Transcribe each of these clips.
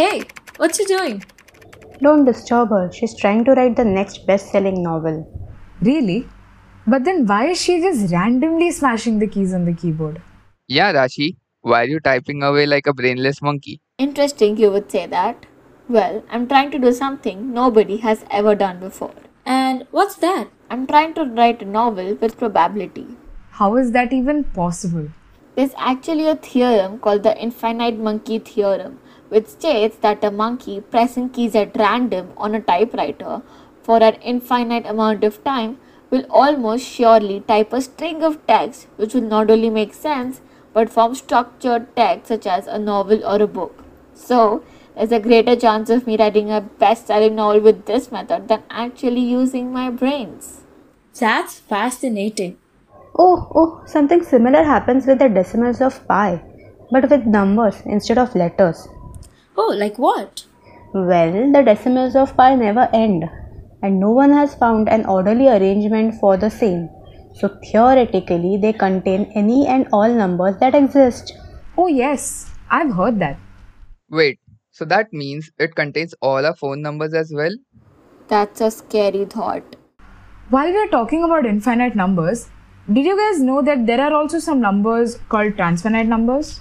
Hey, what's she doing? Don't disturb her. She's trying to write the next best selling novel. Really? But then why is she just randomly smashing the keys on the keyboard? Yeah, Rashi, why are you typing away like a brainless monkey? Interesting, you would say that. Well, I'm trying to do something nobody has ever done before. And what's that? I'm trying to write a novel with probability. How is that even possible? There's actually a theorem called the infinite monkey theorem, which states that a monkey pressing keys at random on a typewriter for an infinite amount of time will almost surely type a string of text which will not only make sense but form structured text such as a novel or a book. So, there's a greater chance of me writing a best selling novel with this method than actually using my brains. That's fascinating. Oh, oh, something similar happens with the decimals of pi, but with numbers instead of letters. Oh, like what? Well, the decimals of pi never end, and no one has found an orderly arrangement for the same. So theoretically, they contain any and all numbers that exist. Oh, yes, I've heard that. Wait, so that means it contains all our phone numbers as well? That's a scary thought. While we're talking about infinite numbers, did you guys know that there are also some numbers called transfinite numbers?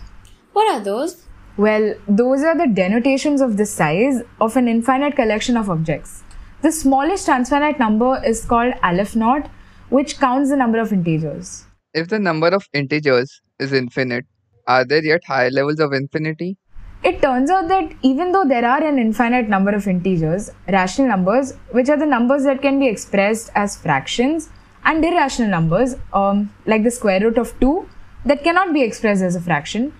What are those? Well, those are the denotations of the size of an infinite collection of objects. The smallest transfinite number is called aleph naught, which counts the number of integers. If the number of integers is infinite, are there yet higher levels of infinity? It turns out that even though there are an infinite number of integers, rational numbers, which are the numbers that can be expressed as fractions, and irrational numbers, um, like the square root of 2, that cannot be expressed as a fraction,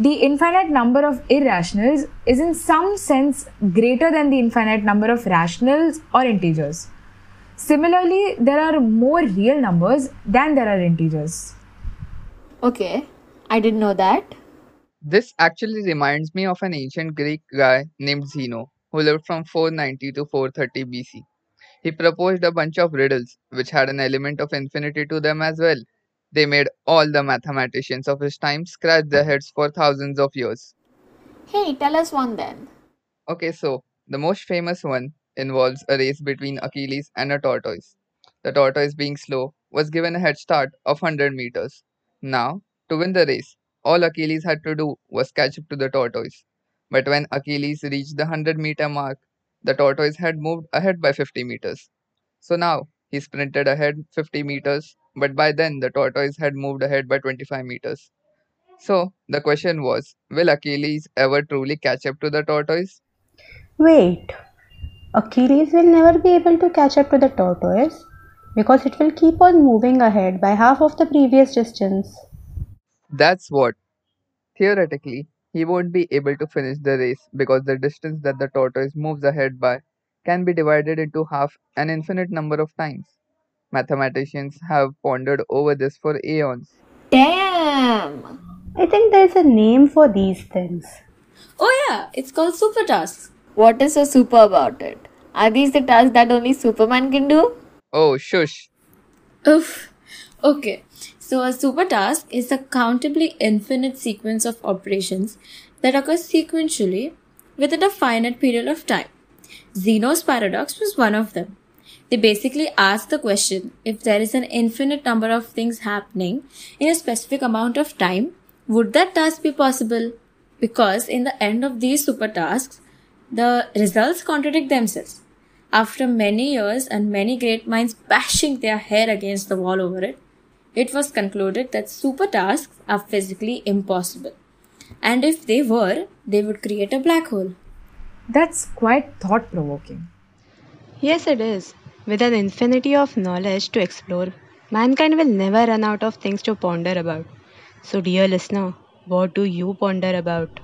the infinite number of irrationals is in some sense greater than the infinite number of rationals or integers. Similarly, there are more real numbers than there are integers. Okay, I didn't know that. This actually reminds me of an ancient Greek guy named Zeno, who lived from 490 to 430 BC. He proposed a bunch of riddles which had an element of infinity to them as well. They made all the mathematicians of his time scratch their heads for thousands of years. Hey, tell us one then. Okay, so the most famous one involves a race between Achilles and a tortoise. The tortoise, being slow, was given a head start of 100 meters. Now, to win the race, all Achilles had to do was catch up to the tortoise. But when Achilles reached the 100 meter mark, the tortoise had moved ahead by 50 meters. So now he sprinted ahead 50 meters, but by then the tortoise had moved ahead by 25 meters. So the question was Will Achilles ever truly catch up to the tortoise? Wait, Achilles will never be able to catch up to the tortoise because it will keep on moving ahead by half of the previous distance. That's what. Theoretically, he won't be able to finish the race because the distance that the tortoise moves ahead by can be divided into half an infinite number of times. Mathematicians have pondered over this for aeons. Damn! I think there's a name for these things. Oh, yeah, it's called super tasks. What is so super about it? Are these the tasks that only Superman can do? Oh, shush. Oof. Okay, so a super task is a countably infinite sequence of operations that occur sequentially within a finite period of time. Zeno's paradox was one of them. They basically ask the question if there is an infinite number of things happening in a specific amount of time, would that task be possible? Because in the end of these super tasks, the results contradict themselves. After many years and many great minds bashing their head against the wall over it, it was concluded that super tasks are physically impossible. And if they were, they would create a black hole. That's quite thought provoking. Yes, it is. With an infinity of knowledge to explore, mankind will never run out of things to ponder about. So, dear listener, what do you ponder about?